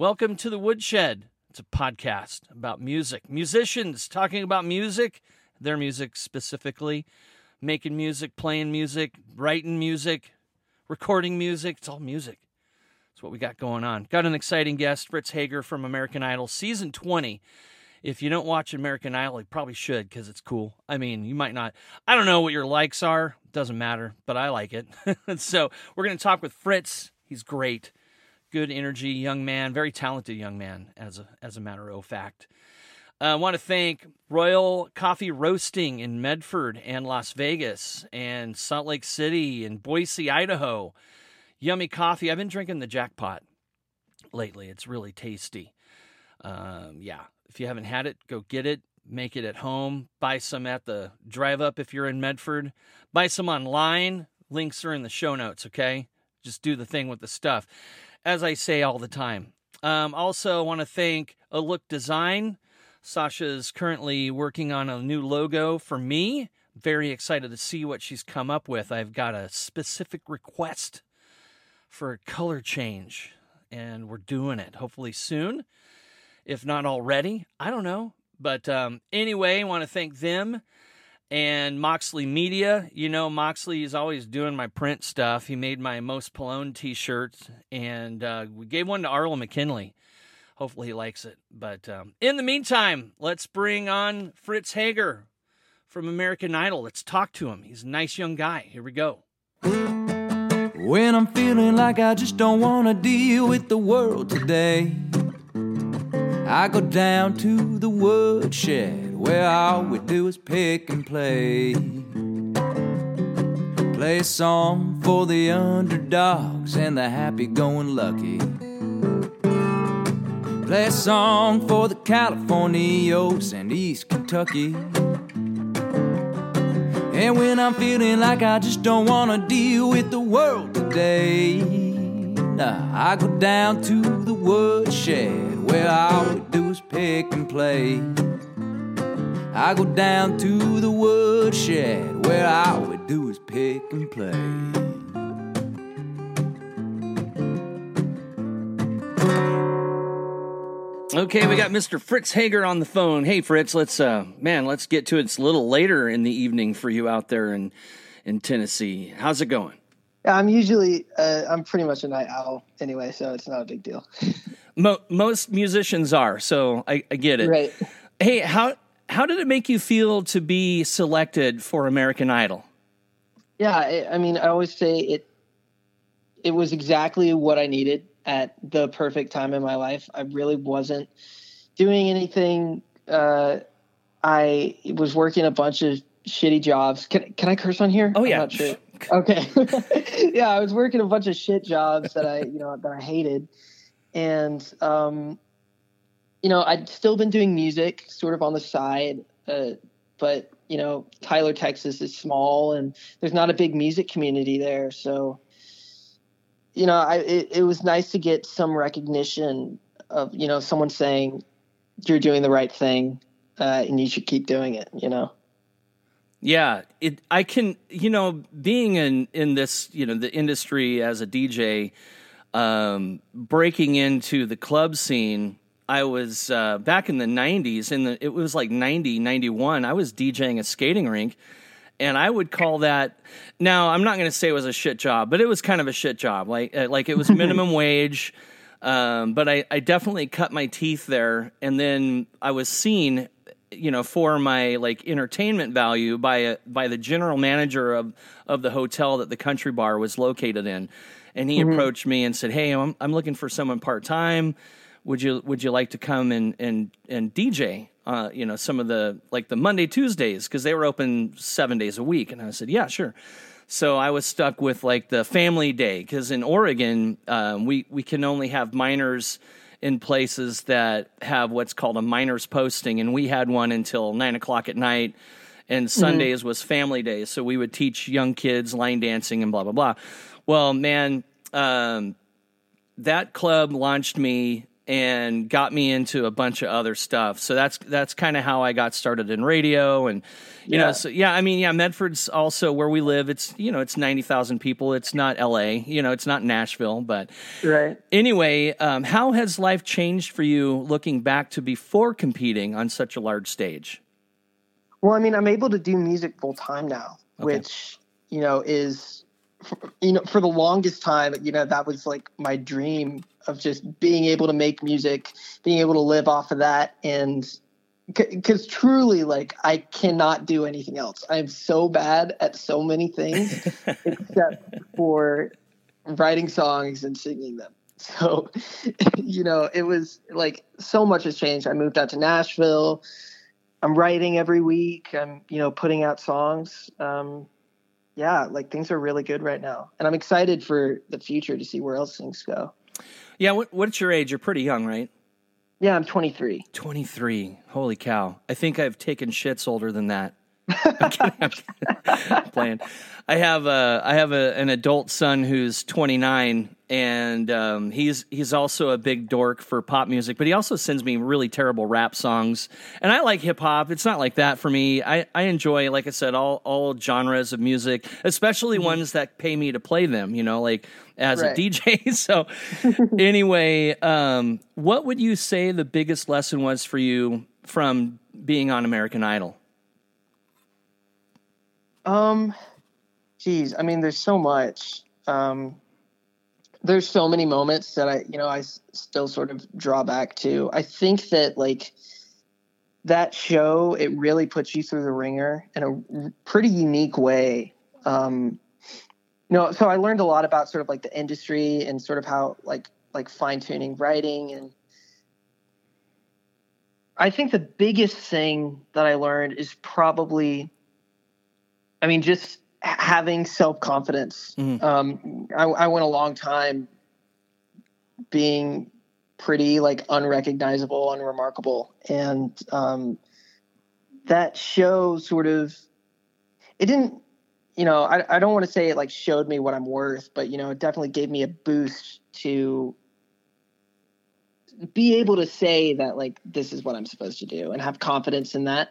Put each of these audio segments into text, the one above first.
Welcome to the Woodshed. It's a podcast about music, musicians talking about music, their music specifically, making music, playing music, writing music, recording music. It's all music. That's what we got going on. Got an exciting guest, Fritz Hager from American Idol, season 20. If you don't watch American Idol, you probably should because it's cool. I mean, you might not. I don't know what your likes are. Doesn't matter, but I like it. so we're going to talk with Fritz. He's great good energy young man, very talented young man, as a, as a matter of fact. Uh, I want to thank Royal Coffee Roasting in Medford and Las Vegas and Salt Lake City and Boise, Idaho. Yummy coffee. I've been drinking the jackpot lately. It's really tasty. Um, yeah, if you haven't had it, go get it. Make it at home. Buy some at the drive up if you're in Medford. Buy some online. Links are in the show notes, okay? Just do the thing with the stuff as I say all the time. Um, also, want to thank A Look Design. Sasha's currently working on a new logo for me. Very excited to see what she's come up with. I've got a specific request for a color change, and we're doing it hopefully soon, if not already. I don't know. But um, anyway, I want to thank them and Moxley Media. You know, Moxley is always doing my print stuff. He made my Most Palone t shirt, and uh, we gave one to Arlo McKinley. Hopefully, he likes it. But um, in the meantime, let's bring on Fritz Hager from American Idol. Let's talk to him. He's a nice young guy. Here we go. When I'm feeling like I just don't want to deal with the world today, I go down to the woodshed where all we do is pick and play. Play a song for the underdogs and the happy going lucky. Play a song for the Californios and East Kentucky. And when I'm feeling like I just don't wanna deal with the world today, nah, I go down to the woodshed where all we do is pick and play. I go down to the woodshed where all we do is pick and play. Okay, we got Mr. Fritz Hager on the phone. Hey, Fritz, let's uh, man, let's get to it. It's a little later in the evening for you out there in in Tennessee. How's it going? I'm usually uh, I'm pretty much a night owl anyway, so it's not a big deal. Mo- most musicians are, so I, I get it. Right. Hey, how how did it make you feel to be selected for American Idol? Yeah, I, I mean, I always say it. It was exactly what I needed at the perfect time in my life. I really wasn't doing anything. Uh, I was working a bunch of shitty jobs. Can can I curse on here? Oh yeah. Sure. Okay. yeah, I was working a bunch of shit jobs that I, you know, that I hated, and um, you know, I'd still been doing music sort of on the side, uh, but you know, Tyler, Texas is small and there's not a big music community there. So, you know, I, it, it was nice to get some recognition of, you know, someone saying you're doing the right thing uh, and you should keep doing it, you know? Yeah, it. I can, you know, being in in this, you know, the industry as a DJ, um, breaking into the club scene I was uh, back in the 90s, in the, it was like 90, 91. I was DJing a skating rink, and I would call that. Now, I'm not going to say it was a shit job, but it was kind of a shit job. Like, uh, like it was minimum wage, um, but I, I definitely cut my teeth there. And then I was seen, you know, for my like entertainment value by a, by the general manager of of the hotel that the country bar was located in, and he mm-hmm. approached me and said, "Hey, I'm I'm looking for someone part time." Would you would you like to come and and and DJ? Uh, you know, some of the like the Monday Tuesdays because they were open seven days a week, and I said, yeah, sure. So I was stuck with like the family day because in Oregon um, we we can only have minors in places that have what's called a minors posting, and we had one until nine o'clock at night. And mm-hmm. Sundays mm-hmm. was family day so we would teach young kids line dancing and blah blah blah. Well, man, um, that club launched me and got me into a bunch of other stuff. So that's that's kind of how I got started in radio and you Yeah. know so yeah, I mean yeah, Medford's also where we live. It's you know, it's 90,000 people. It's not LA, you know, it's not Nashville, but Right. anyway, um, how has life changed for you looking back to before competing on such a large stage? Well, I mean, I'm able to do music full time now, Okay. which you know is, you know, for the longest time, you know, that was like my dream of just being able to make music, being able to live off of that, and because truly, like, I cannot do anything else. I'm so bad at so many things, except for writing songs and singing them. So, you know, it was like so much has changed. I moved out to Nashville. I'm writing every week. I'm, you know, putting out songs. Um, yeah, like things are really good right now, and I'm excited for the future to see where else things go. Yeah, what, what's your age? You're pretty young, right? Yeah, I'm 23. 23. Holy cow. I think I've taken shits older than that. I'm I'm kidding. I'm playing. I have a I have a, an adult son who's 29 and um, he's he's also a big dork for pop music, but he also sends me really terrible rap songs. And I like hip hop. It's not like that for me. I, I enjoy, like I said, all all genres of music, especially ones that pay me to play them, you know, like as Right. a DJ. So anyway, um, what would you say the biggest lesson was for you from being on American Idol? Um, geez, I mean, there's so much. Um, there's so many moments that I, you know, I s- still sort of draw back to. I think that like that show, it really puts you through the ringer in a pretty unique way. Um, you know, so I learned a lot about sort of like the industry and sort of how like like fine tuning writing and I think the biggest thing that I learned is probably I mean, just having self confidence. Mhm. Um, I, I went a long time being pretty like unrecognizable, unremarkable, and um, that show sort of it didn't. You know, I, I don't want to say it like showed me what I'm worth, but you know, it definitely gave me a boost to be able to say that like this is what I'm supposed to do and have confidence in that.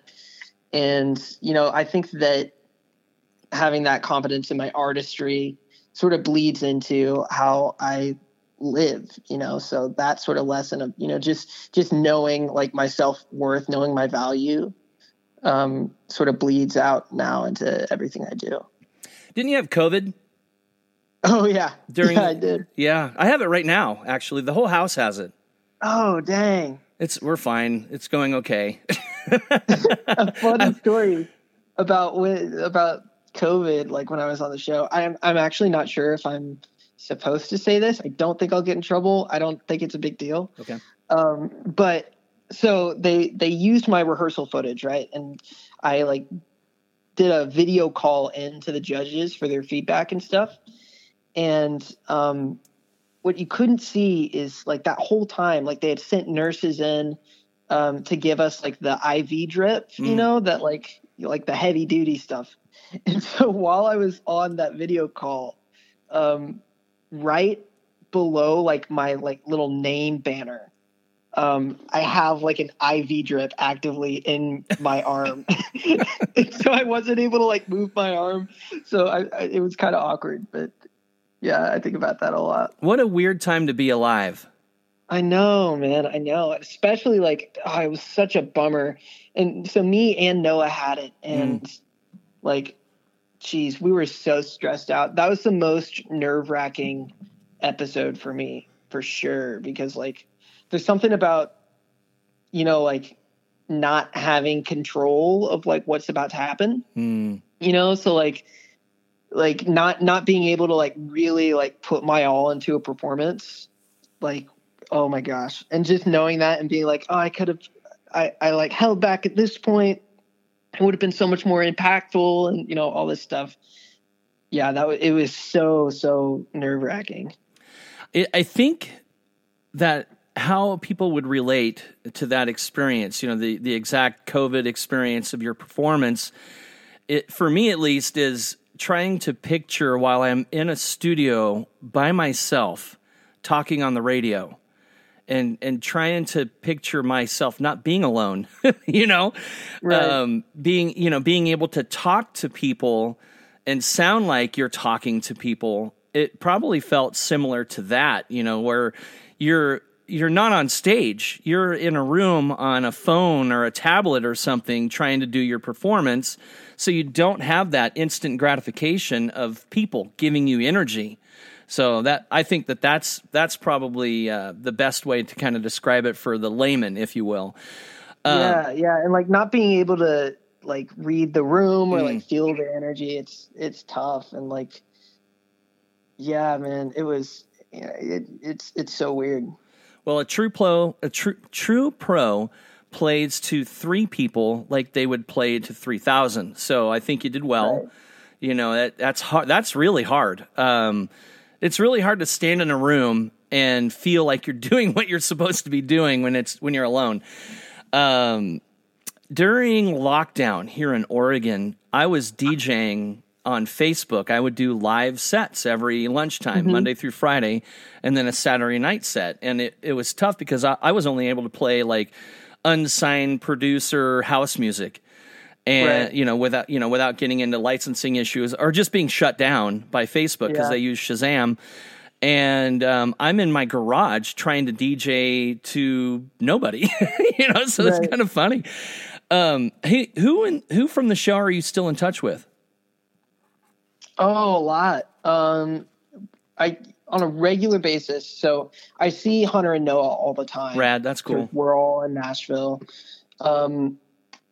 And you know, I think that having that confidence in my artistry sort of bleeds into how I live, you know. So that sort of lesson of, you know, just just knowing like my self-worth, knowing my value um sort of bleeds out now into everything I do. Didn't you have COVID? Oh yeah. During- yeah, I did. Yeah, I have it right now. Actually, the whole house has it. Oh dang. It's we're fine. It's going okay. a funny story about when, about COVID. Like when I was on the show, I'm I'm actually not sure if I'm supposed to say this. I don't think I'll get in trouble. I don't think it's a big deal. okay. Um, but so they they used my rehearsal footage, right? And I like did a video call in to the judges for their feedback and stuff. And um, what you couldn't see is like that whole time, like they had sent nurses in um, to give us like the IV drip, you Mm. know, that like like the heavy duty stuff. And so while I was on that video call, um, right below like my like little name banner, um, I have like an IV drip actively in my arm. So I wasn't able to like move my arm. So I, I it was kind of awkward, but yeah, I think about that a lot. What a weird time to be alive. I know, man. I know. Especially like oh, it was such a bummer. And so me and Noah had it, and like, geez, we were so stressed out. That was the most nerve wracking episode for me, for sure. Because like, there's something about, you know, like not having control of like what's about to happen Hmm. you know so like like not not being able to like really like put my all into a performance like oh my gosh and just knowing that and being like oh i could have i i like held back at this point it would have been so much more impactful and you know all this stuff. Yeah that was it was so so nerve wracking I think that how people would relate to that experience, you know, the, the exact COVID experience of your performance, it, for me at least, is trying to picture while I'm in a studio by myself talking on the radio and and trying to picture myself not being alone, you know, Right. um, being you know being able to talk to people and sound like you're talking to people. It probably felt similar to that, you know, where you're you're not on stage. You're in a room on a phone or a tablet or something trying to do your performance. So you don't have that instant gratification of people giving you energy. So that I think that that's that's probably uh, the best way to kind of describe it for the layman, if you will. yeah, yeah, and like not being able to like read the room or Mm. like feel the energy, it's it's tough and like, yeah, man, it was, yeah, it, it's it's so weird. Well, a true pro, a true true pro plays to three people like they would play to three thousand. So I think you did well. Right. You know that that's hard. That's really hard. Um, it's really hard to stand in a room and feel like you're doing what you're supposed to be doing when it's when you're alone. Um, during lockdown here in Oregon, I was DJing on Facebook. I would do live sets every lunchtime, Monday through Friday, and then a Saturday night set. And it, it was tough because I, I was only able to play like unsigned producer house music. And Right. you know, without you know, without getting into licensing issues or just being shut down by Facebook because Yeah. they use Shazam, and um, I'm in my garage trying to DJ to nobody, you know. So it's kind of funny. Um, hey, who in, who from the show are you still in touch with? Oh, a lot. Um, I on a regular basis. So I see Hunter and Noah all the time. Rad, that's cool. We're all in Nashville. Um,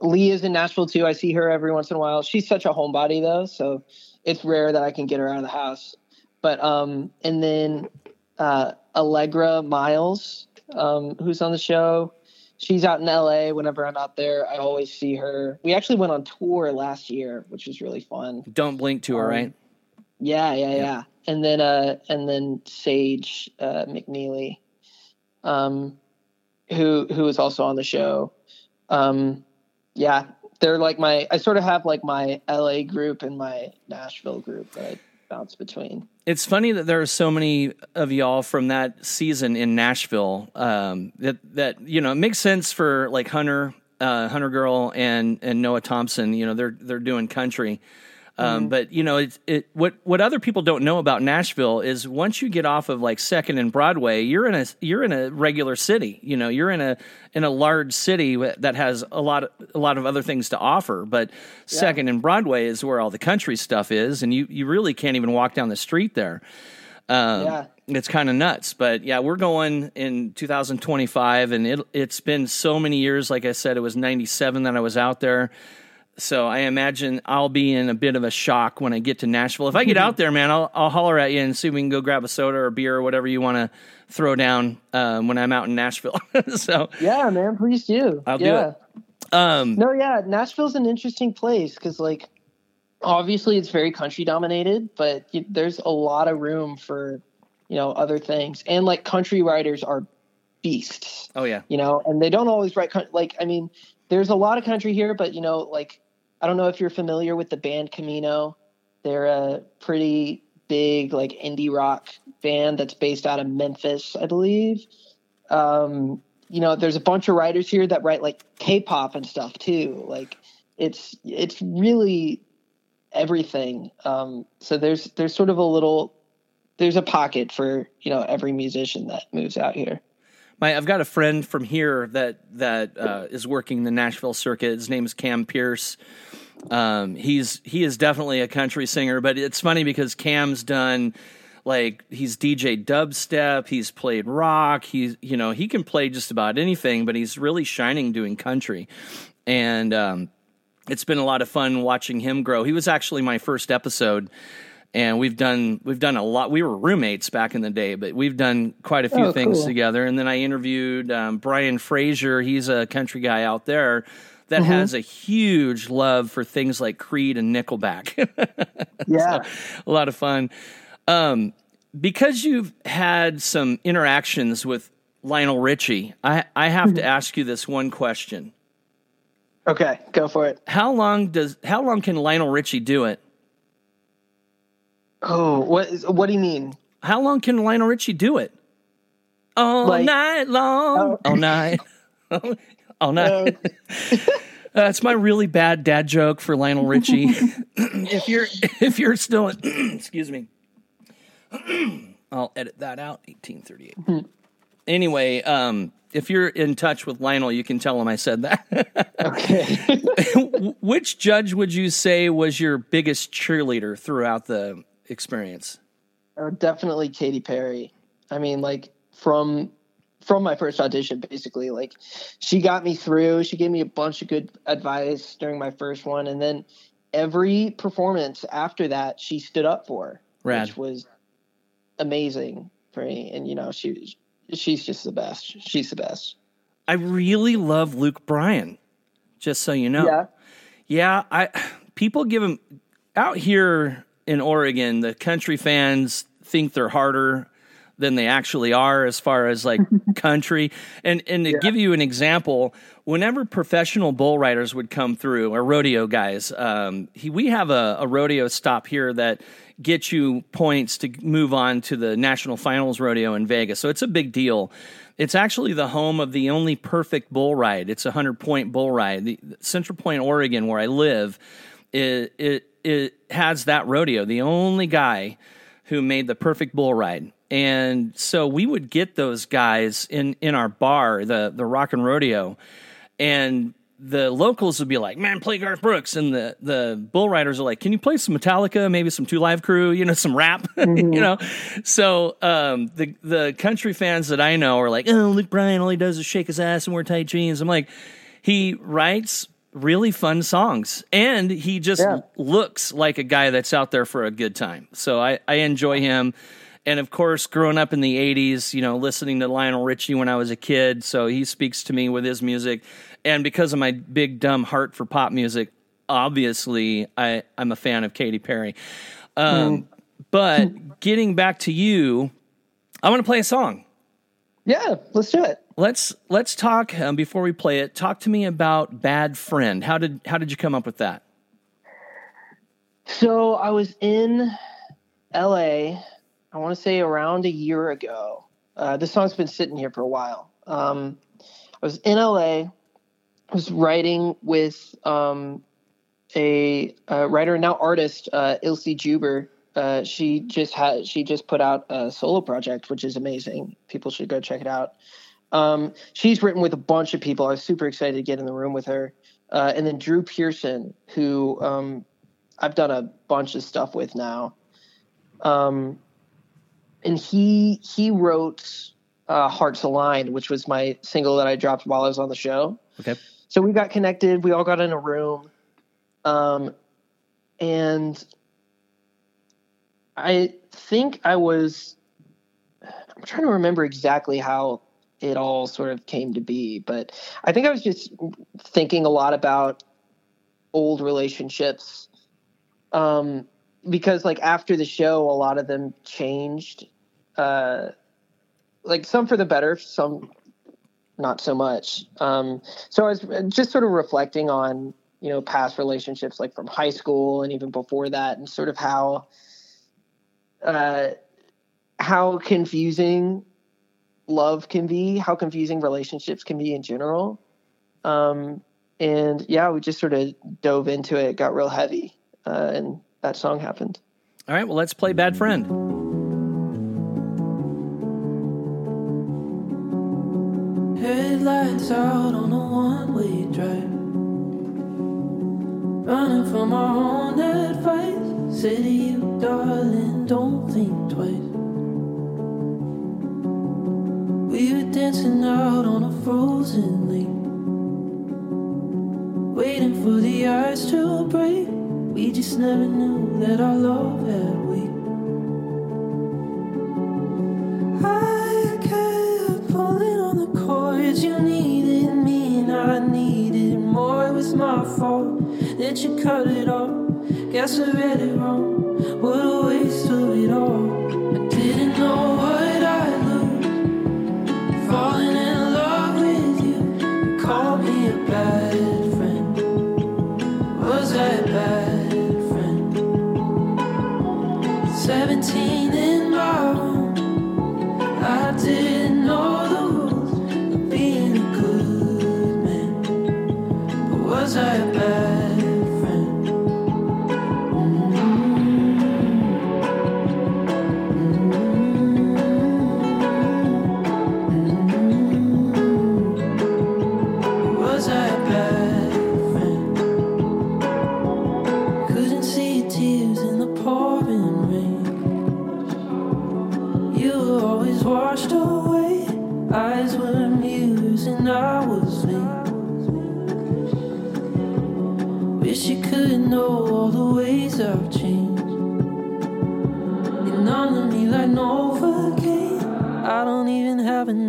Lee is in Nashville too. I see her every once in a while. She's such a homebody though, so it's rare that I can get her out of the house. But um, and then uh, Allegra Miles, um, who's on the show. She's out in LA. Whenever I'm out there, I always see her. We actually went on tour last year, which was really fun. Don't blink to her, Um, right? Yeah, yeah, yeah. And then uh and then Sage uh McNeely, um who who is also on the show. Um yeah, they're like my I sort of have like my LA group and my Nashville group that I bounce between. It's funny that there are so many of y'all from that season in Nashville. Um, that that you know it makes sense for like Hunter, uh, HunterGirl, and and Noah Thompson. You know they're they're doing country. Um, But you know, it, it what what other people don't know about Nashville is once you get off of like Second and Broadway, you're in a you're in a regular city. You know, you're in a in a large city that has a lot of, a lot of other things to offer. But Second and Broadway is where all the country stuff is, and you you really can't even walk down the street there. Um, Yeah. It's kind of nuts, but yeah, we're going in 2025, and it it's been so many years. Like I said, it was 97 that I was out there. So I imagine I'll be in a bit of a shock when I get to Nashville. If I get out there, man, I'll, I'll holler at you and see if we can go grab a soda or beer or whatever you want to throw down um, when I'm out in Nashville. so, Yeah, man, please do. I'll do yeah. it. um, No, yeah, Nashville's an interesting place because, like, obviously it's very country dominated, but y there's a lot of room for, you know, other things. And like country writers are beasts, oh yeah, you know, and they don't always write like. I mean, there's a lot of country here, but you know, like, I don't know if you're familiar with the band Camino. They're a pretty big like indie rock band that's based out of Memphis, I believe. Um, you know, there's a bunch of writers here that write like K-pop and stuff too. Like, it's it's really everything. Um, so there's there's sort of a little there's a pocket for you know every musician that moves out here. My, I've got a friend from here that that uh, is working the Nashville circuit. His name is Cam Pierce. Um, he's he is definitely a country singer, but it's funny because Cam's done like he's DJ dubstep, he's played rock, he's you know he can play just about anything, but he's really shining doing country, and um, it's been a lot of fun watching him grow. He was actually my first episode, and we've done we've done a lot. We were roommates back in the day, but we've done quite a few Oh, things cool. together. And then I interviewed um, Brian Fraser. He's a country guy out there that Mm-hmm. has a huge love for things like Creed and Nickelback. Yeah. a lot of fun. Um, because you've had some interactions with Lionel Richie, I, I have Mm-hmm. to ask you this one question. Okay, go for it. How long does how long can Lionel Richie do it? Oh, what is, what do you mean? How long can Lionel Richie do it? all Like- night long, Oh. all night, all night. That's my really bad dad joke for Lionel Richie. if you're if you're still excuse me, I'll edit that out. 1838. Anyway, um, if you're in touch with Lionel, you can tell him I said that. okay. Which judge would you say was your biggest cheerleader throughout the experience? Oh, definitely Katy Perry. I mean, like from from my first audition, basically, like she got me through. She gave me a bunch of good advice during my first one, and then every performance after that, she stood up for, Rad. which was amazing for me. And you know, she she's just the best. She's the best. I really love Luke Bryan. Just so you know. Yeah. Yeah, I people give him out here in Oregon, the country fans think they're harder than they actually are as far as like country. And and to give you an example, whenever professional bull riders would come through or rodeo guys, um, he, we have a, a rodeo stop here that gets you points to move on to the national finals rodeo in Vegas. So it's a big deal. It's actually the home of the only perfect bull ride. It's a hundred point bull ride. The Central Point, Oregon, where I live, it, it it has that rodeo. The only guy who made the perfect bull ride. And so we would get those guys in in our bar, the the Rock and Rodeo, and the locals would be like, "Man, play Garth Brooks," and the the bull riders are like, "Can you play some Metallica, maybe some Two Live Crew, you know, some rap, you know?" So um, the the country fans that I know are like, "Oh, Luke Bryan, all he does is shake his ass and wear tight jeans." I'm like, he writes really fun songs, and he just Yeah. looks like a guy that's out there for a good time. So I I enjoy him. And of course, growing up in the 80s, you know, listening to Lionel Richie when I was a kid, so he speaks to me with his music. And because of my big, dumb heart for pop music, obviously, I, I'm a fan of Katy Perry. Um, But getting back to you, I want to play a song. Yeah, let's do it. Let's let's talk um, before we play it. Talk to me about "Bad Friend." How did how did you come up with that? So I was in LA, I want to say around a year ago. Uh, this song's been sitting here for a while. Um, I was in LA, I was writing with um, a, uh writer and now artist, uh, Ilsey Juber. Uh, she just had she just put out a solo project, which is amazing. People should go check it out. Um, she's written with a bunch of people. I was super excited to get in the room with her. Uh, and then Drew Pearson, who um, I've done a bunch of stuff with now. Um, and he he wrote uh, "Hearts Aligned," which was my single that I dropped while I was on the show. Okay. So we got connected. We all got in a room, um, and I think I was. I'm trying to remember exactly how it all sort of came to be, but I think I was just thinking a lot about old relationships um, because like after the show, a lot of them changed, uh, like some for the better, some not so much. Um, so I was just sort of reflecting on you know past relationships, like from high school and even before that, and sort of how uh, how confusing love can be, how confusing relationships can be in general. Um, and yeah, we just sort of dove into it, got real heavy, uh, and that song happened. All right. Well, let's play "Bad Friend." Headlights out on a one-way drive. Running from our own advice. Say to you, darling, don't think twice. We were dancing out on a frozen lake. Waiting for the ice to break. We just never knew that our love had weight. I kept pulling on the cords. You needed me and I needed more. It was my fault that you cut it off. Guess I read it wrong. What a waste of it all.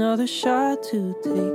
Another shot to take.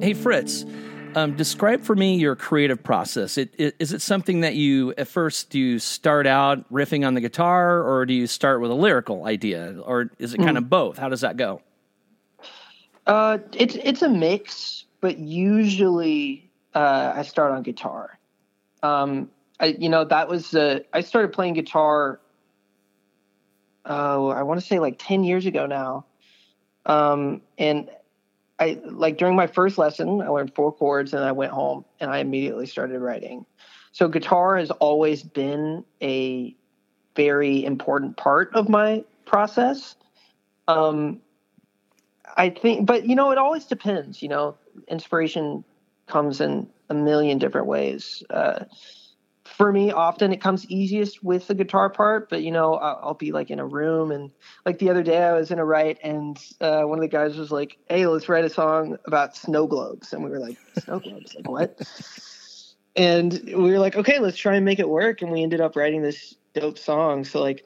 Hey, Fritz, um, describe for me your creative process. It, it, is it something that you, at first, do you start out riffing on the guitar, or do you start with a lyrical idea, or is it kind of both? How does that go? Uh, it's it's a mix, but usually uh, I start on guitar. Um, I you know that was uh, I started playing guitar. Oh, I want to say like ten years ago now, um, and I like during my first lesson I learned four chords and I went home and I immediately started writing. So guitar has always been a very important part of my process. Um, I think, but you know, it always depends. You know, inspiration comes in a million different ways. Uh, for me, often it comes easiest with the guitar part, but you know, I'll, I'll be like in a room and like the other day I was in a write and uh, one of the guys was like, "Hey, let's write a song about snow globes," and we were like, "Snow globes? like what?" And we were like, "Okay, let's try and make it work," and we ended up writing this dope song. So like,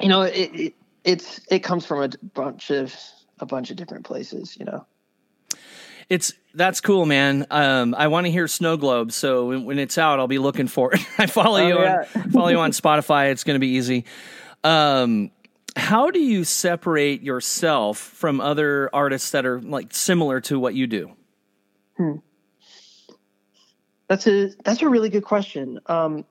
you know, it, it it's it comes from a bunch of a bunch of different places, you know. It's that's cool, man. Um, I want to hear Snow Globe, so when, when it's out, I'll be looking for it. I follow Oh, you yeah. on follow you on Spotify. It's going to be easy. Um, how do you separate yourself from other artists that are like similar to what you do? That's a that's a really good question. Um,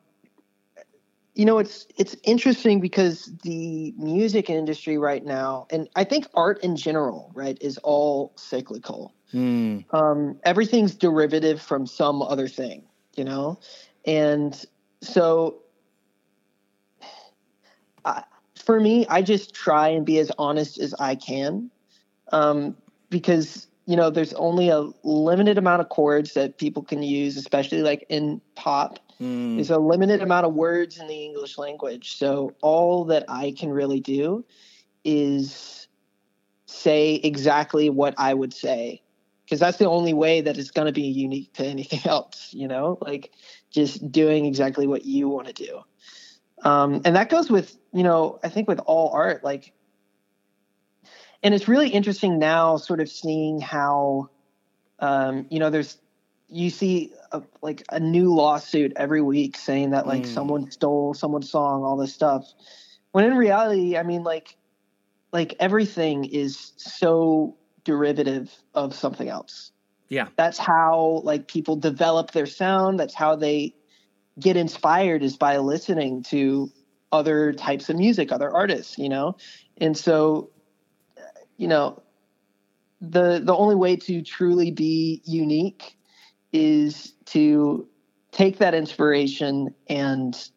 you know, it's it's interesting because the music industry right now, and I think art in general, right, is all cyclical. Hmm. Um, everything's derivative from some other thing, you know, and so I, for me, I just try and be as honest as I can, um, because you know there's only a limited amount of chords that people can use, especially like in pop. Hmm. There's a limited amount of words in the English language, so all that I can really do is say exactly what I would say because that's the only way that it's going to be unique to anything else you know? Like just doing exactly what you want to do. Um, and that goes with you know i think with all art like and it's really interesting now sort of seeing how um, you know there's you see a, like a new lawsuit every week saying that like Mm. someone stole someone's song all this stuff. When in reality i mean like like everything is so derivative of something else. Yeah. that's how like people develop their sound. That's how they get inspired is by listening to other types of music other artists you know? And so you know the the only way to truly be unique is to take that inspiration and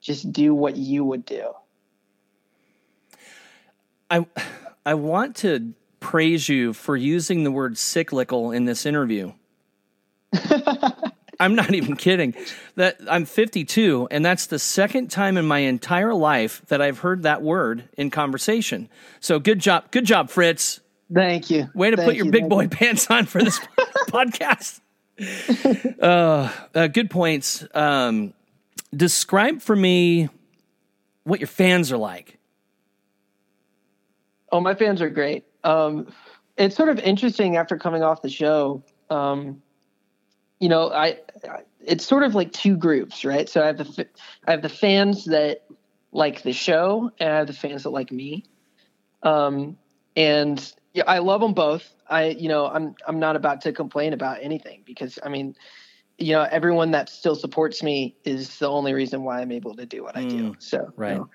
just do what you would do. I I want to praise you for using the word cyclical in this interview. I'm not even kidding. That I'm 52, and that's the second time in my entire life that I've heard that word in conversation. So good job, good job, Fritz. Thank you. Way to Thank put your you, big thank boy you. pants on for this podcast. Uh, uh, good points. Um, describe for me what your fans are like. Oh, my fans are great. Um, it's sort of interesting after coming off the show. Um, you know, I, I it's sort of like two groups, right? So I have the I have the fans that like the show, and I have the fans that like me. Um, and yeah, I love them both. I, you know, I'm I'm not about to complain about anything because I mean, you know, everyone that still supports me is the only reason why I'm able to do what I do. So you right. know,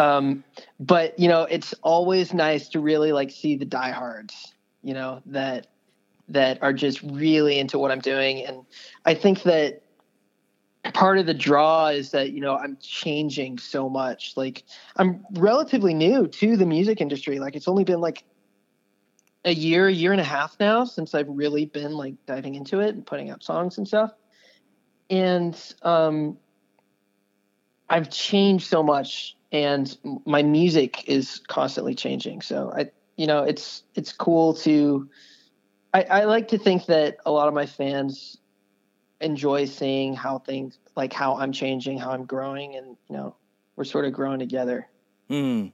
um, but you know, it's always nice to really like see the diehards, you know, that that are just really into what I'm doing, and I think that part of the draw is that you know I'm changing so much. Like I'm relatively new to the music industry. Like it's only been like a year, a year and a half now since I've really been like diving into it and putting out songs and stuff. And um, I've changed so much, and my music is constantly changing. So I, you know, it's it's cool to. I, I like to think that a lot of my fans enjoy seeing how things like how I'm changing, how I'm growing, and you know, we're sort of growing together. Hmm.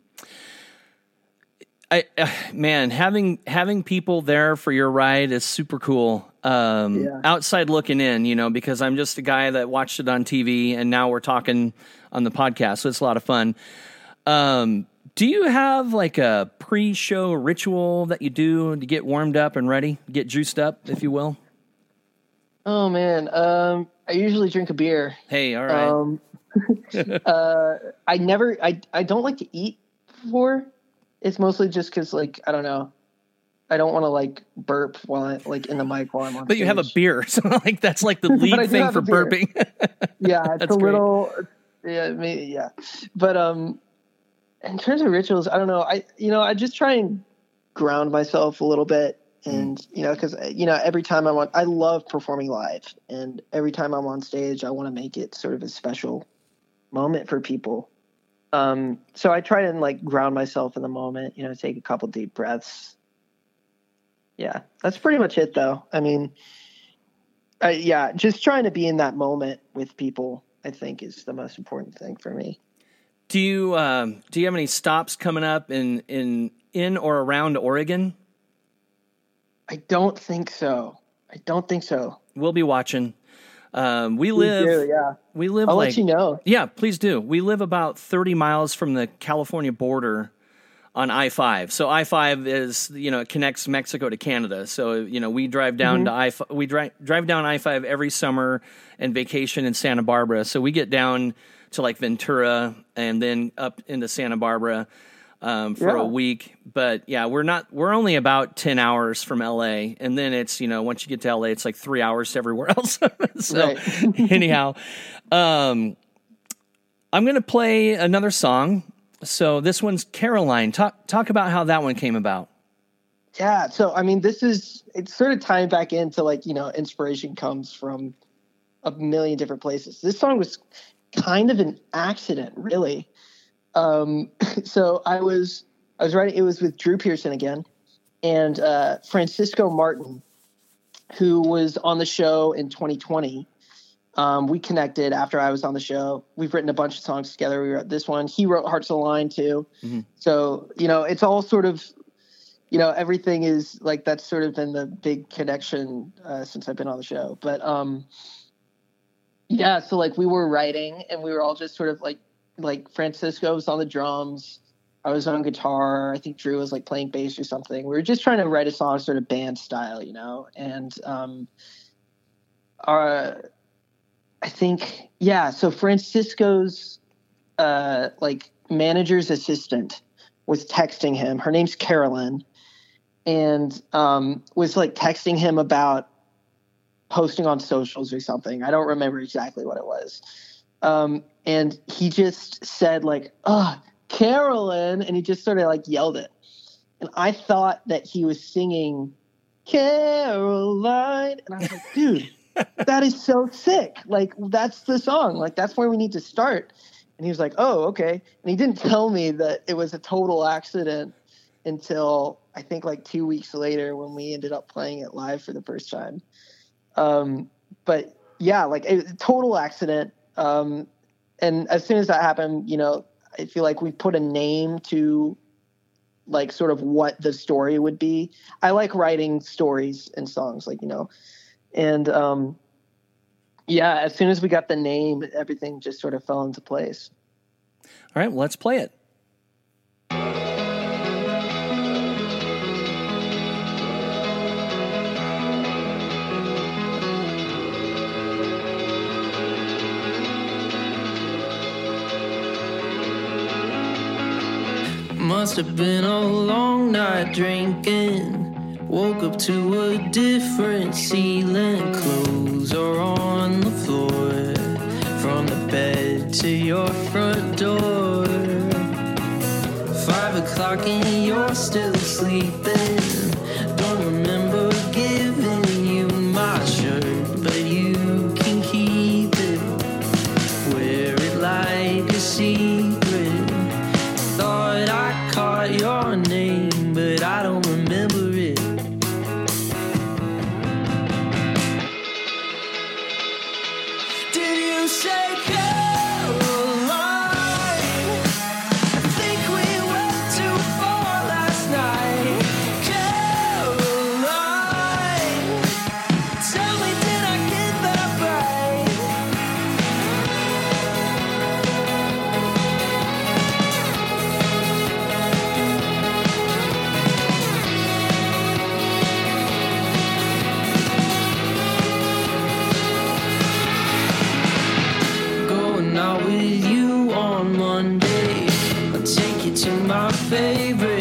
I, uh, man, having having people there for your ride is super cool. Um, Yeah. Outside looking in, you know, because I'm just a guy that watched it on TV, and now we're talking on the podcast, so it's a lot of fun. Um, do you have like a pre-show ritual that you do to get warmed up and ready, get juiced up, if you will? Oh man, um, I usually drink a beer. Hey, all right. Um, uh, I never, I, I don't like to eat before. It's mostly just because, like, I don't know, I don't want to like burp while I like in the mic while I'm on. but you have a beer, so like that's like the lead thing for burping. Yeah, it's That's a great. little, yeah, maybe, yeah. But um, in terms of rituals, I don't know. I, you know, I just try and ground myself a little bit, and you know, because you know, every time I want, I love performing live, and every time I'm on stage, I want to make it sort of a special moment for people. Um, so I try and like ground myself in the moment. You know, take a couple deep breaths. Yeah, that's pretty much it, though. I mean, I, yeah, just trying to be in that moment with people, I think, is the most important thing for me. Do you um, do you have any stops coming up in in in or around Oregon? I don't think so. I don't think so. We'll be watching. Um, we live. do, yeah. We live I'll like let you know. yeah, please do. We live about thirty miles from the California border on I five. So I five is you know it connects Mexico to Canada. So you know we drive down to I we drive drive down I five every summer and vacation in Santa Barbara. So we get down to like Ventura and then up into Santa Barbara um, for Yeah. a week. But yeah, we're not we're only about ten hours from LA, and then it's you know once you get to LA, it's like three hours to everywhere else. so anyhow, um, I'm gonna play another song. So this one's Caroline. Talk talk about how that one came about. Yeah. So, I mean, this is, it's sort of tying back into like, you know, inspiration comes from a million different places. This song was kind of an accident, really. Um, so I was, I was writing, it was with Drew Pearson again and uh, Francisco Martin, who was on the show in 2020. Um, we connected after I was on the show. We've written a bunch of songs together. We wrote this one. He wrote Hearts Aligned too. So, you know, it's all sort of, you know, everything is like that's sort of been the big connection uh, since I've been on the show. But um, yeah, so like we were writing and we were all just sort of like, like Francisco was on the drums. I was on guitar. I think Drew was like playing bass or something. We were just trying to write a song sort of band style, you know, and um, our, I think, yeah. So Francisco's uh, like manager's assistant was texting him. Her name's Carolyn, and um, was like texting him about posting on socials or something. I don't remember exactly what it was. Um, and he just said like, "Oh, Carolyn," and he just sort of like yelled it. And I thought that he was singing Caroline, and I was like, "Dude, that is so sick. Like that's the song. Like that's where we need to start. And he was like, oh, okay. And he didn't tell me that it was a total accident until I think like two weeks later when we ended up playing it live for the first time. Um, but yeah, like a total accident. Um, and as soon as that happened, you know, I feel like we put a name to like sort of what the story would be. I like writing stories and songs, like you know, and um, yeah, as soon as we got the name, everything just sort of fell into place. All right, well, let's play it. Must have been a long night drinking. Woke up to a different ceiling. Clothes are on the floor. From the bed to your front door. Five o'clock and you're still sleeping. Favorite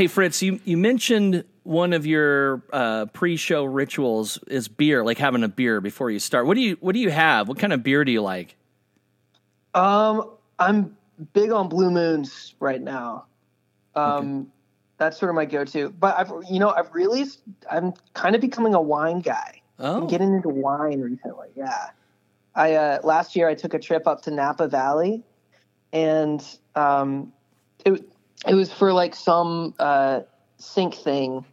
Hey, Fritz, you, you mentioned one of your uh, pre-show rituals is beer, like having a beer before you start. What do you What do you have? What kind of beer do you like? Um, I'm big on Blue Moons right now. Um, that's sort of my go-to. But I've, you know, I've really, I'm kind of becoming a wine guy. Oh, I'm getting into wine recently. Yeah. I uh, last year I took a trip up to Napa Valley, and um, it it was for like some uh, sync thing,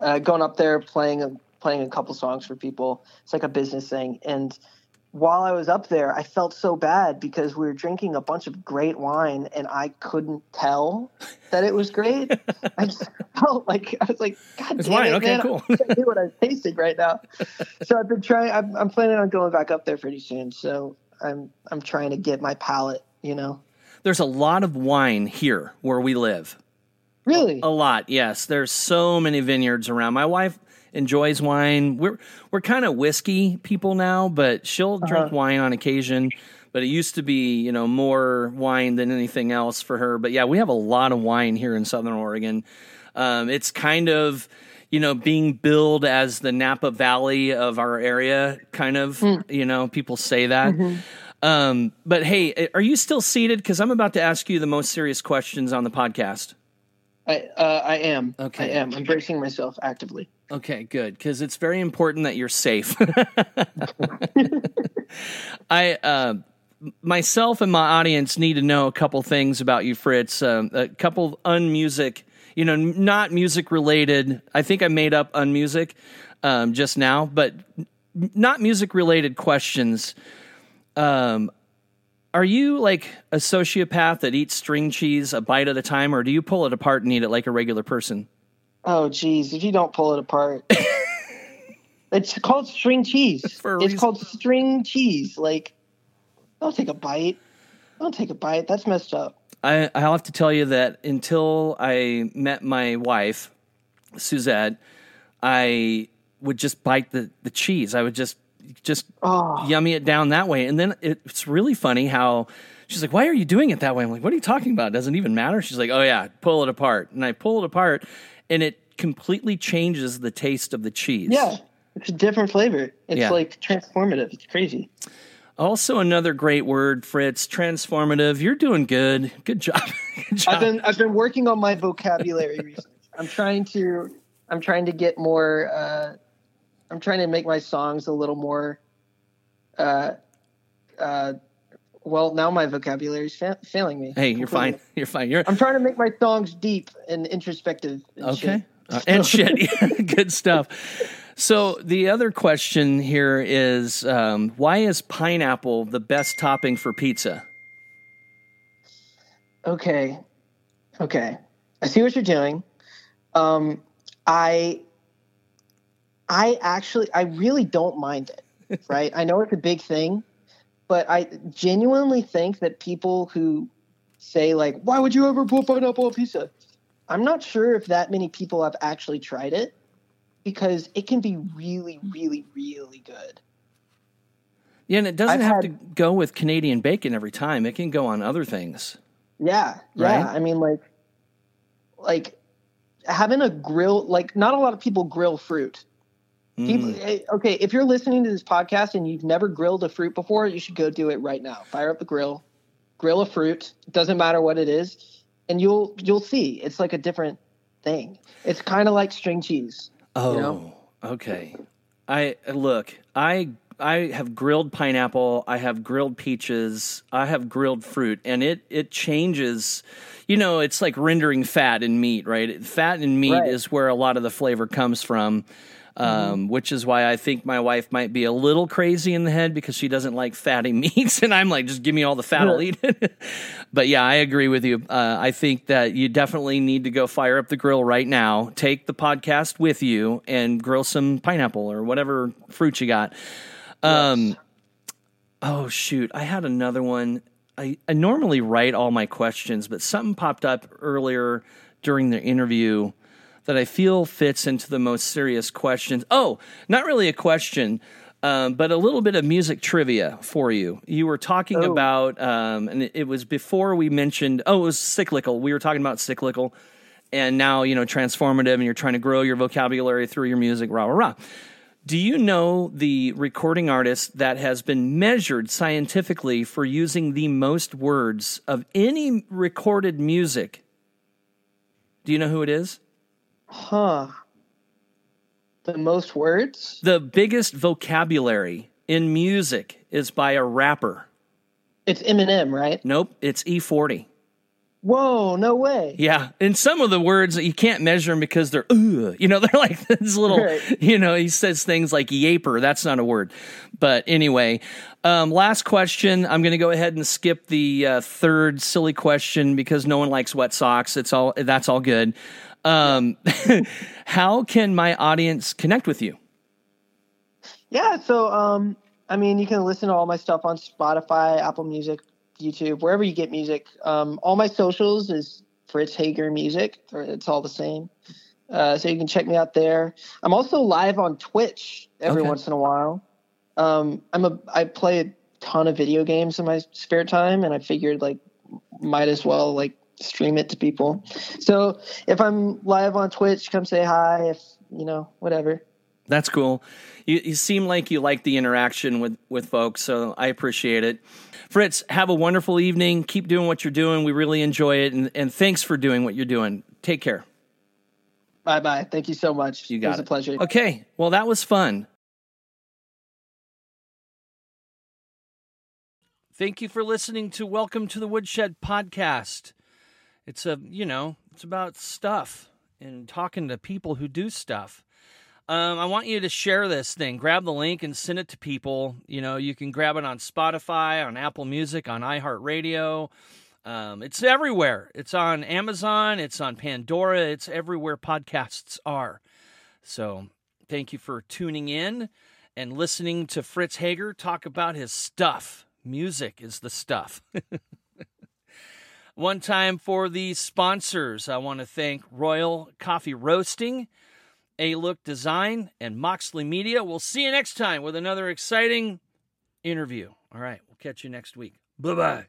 uh, going up there playing a, playing a couple songs for people. It's like a business thing, and while I was up there, I felt so bad because we were drinking a bunch of great wine, and I couldn't tell that it was great. I just felt like I was like, God It's damn wine. it, Okay, man, cool. I can't do what I'm tasting right now. so I've been trying. I'm, I'm planning on going back up there pretty soon. So I'm I'm trying to get my palate. You know, there's a lot of wine here where we live. really. A lot, yes. There's so many vineyards around. My wife enjoys wine. We're we're kind of whiskey people now, but she'll uh-huh. drink wine on occasion. But it used to be, you know, more wine than anything else for her. But yeah, we have a lot of wine here in Southern Oregon. Um, it's kind of, you know, being billed as the Napa Valley of our area, kind of. Hmm. You know, people say that. Mm-hmm. Um, but hey, are you still seated? Because I'm about to ask you the most serious questions on the podcast. I uh, I am. Okay. I am. I'm bracing myself actively. Okay, good, because it's very important that you're safe. I uh, myself and my audience need to know a couple things about you, Fritz. Um, a couple unmusic, you know, not music related. I think I made up unmusic um, just now, but not music related questions. Um, are you like a sociopath that eats string cheese a bite at a time, or do you pull it apart and eat it like a regular person? Oh, geez, if you don't pull it apart, it's called string cheese. It's reason. called string cheese. Like, don't take a bite. Don't take a bite. That's messed up. I, I'll have to tell you that until I met my wife, Suzette, I would just bite the, the cheese. I would just just Oh. yummy it down that way. And then it's really funny how she's like, "Why are you doing it that way?" I'm like, "What are you talking about? It doesn't even matter." She's like, "Oh yeah, pull it apart." And I pull it apart, and it completely changes the taste of the cheese. Yeah, it's a different flavor. It's Yeah. like transformative. It's crazy. Also, another great word, Fritz, transformative. You're doing good. Good job. good job. I've been I've been working on my vocabulary recently. I'm trying to I'm trying to get more. Uh, I'm trying to make my songs a little more. Uh, uh, well, now my vocabulary is fa- failing me. hey, you're fine. You're fine. You're I'm trying to make my songs deep and introspective. And Okay. shit. Uh, and shit. Yeah, Good stuff. So the other question here is um, why is pineapple the best topping for pizza? Okay. Okay. I see what you're doing. Um, I I actually I really don't mind it. Right? I know it's a big thing, but I genuinely think that people who say like, "Why would you ever put pineapple on pizza?" I'm not sure if that many people have actually tried it because it can be really, really, really good. Yeah, and it doesn't I've have had- to go with Canadian bacon every time. It can go on other things. Yeah, yeah. Right? I mean, like, like having a grill. Like, not a lot of people grill fruit. People, Mm. okay, if you're listening to this podcast and you've never grilled a fruit before, you should go do it right now. Fire up the grill, grill a fruit. Doesn't matter what it is, and you'll you'll see. It's like a different thing. It's kind of like string cheese. Oh, know? okay. I look. I I have grilled pineapple. I have grilled peaches. I have grilled fruit, and it it changes. You know, it's like rendering fat in meat, right? Fat in meat Right. Is where a lot of the flavor comes from. Um, Which is why I think my wife might be a little crazy in the head because she doesn't like fatty meats, and I'm like, just give me all the fat, I'll eat it. but yeah, I agree with you. Uh, I think that you definitely need to go fire up the grill right now. Take the podcast with you and grill some pineapple or whatever fruit you got. Um, oh shoot, I had another one. I, I normally write all my questions, but something popped up earlier during the interview that I feel fits into the most serious questions. Oh, not really a question, um, but a little bit of music trivia for you. You were talking Oh. about, um, and it, it was before we mentioned, oh, it was cyclical. We were talking about cyclical, and now, you know, transformative, and you're trying to grow your vocabulary through your music, rah, rah, rah. Do you know the recording artist that has been measured scientifically for using the most words of any recorded music? Do you know who it is? Huh. The most words? The biggest vocabulary in music is by a rapper. It's Eminem, right? Nope, it's E40. Whoa, no way. Yeah, and some of the words you can't measure them because they're, Ugh, you know, they're like this little, Right. you know, he says things like yaper. That's not a word. But anyway, um, last question. I'm going to go ahead and skip the uh, third silly question because no one likes wet socks. It's all that's all good. Um, how can my audience connect with you? Yeah, so um I mean you can listen to all my stuff on Spotify, Apple Music, YouTube, wherever you get music. Um all my socials is Fritz Hager Music, it's all the same. Uh, so you can check me out there. I'm also live on Twitch every Okay. once in a while. Um I'm a I play a ton of video games in my spare time and I figured like might as well like stream it to people. So if I'm live on Twitch, come say hi if you know, whatever. That's cool. You, you seem like you like the interaction with, with folks, so I appreciate it. Fritz, have a wonderful evening. Keep doing what you're doing. We really enjoy it, and, and thanks for doing what you're doing. Take care. Bye bye. Thank you so much. You got it was it. a pleasure. Okay, well, that was fun. Thank you for listening to Welcome to the Woodshed podcast. It's a, you know, it's about stuff and talking to people who do stuff. Um, I want you to share this thing. Grab the link and send it to people. You know, you can grab it on Spotify, on Apple Music, on iHeartRadio. Um, it's everywhere. It's on Amazon. It's on Pandora. It's everywhere podcasts are. So thank you for tuning in and listening to Fritz Hager talk about his stuff. Music is the stuff. One time for the sponsors, I want to thank Royal Coffee Roasting, A Look Design, and Moxley Media. We'll see you next time with another exciting interview. All right, we'll catch you next week. Bye bye.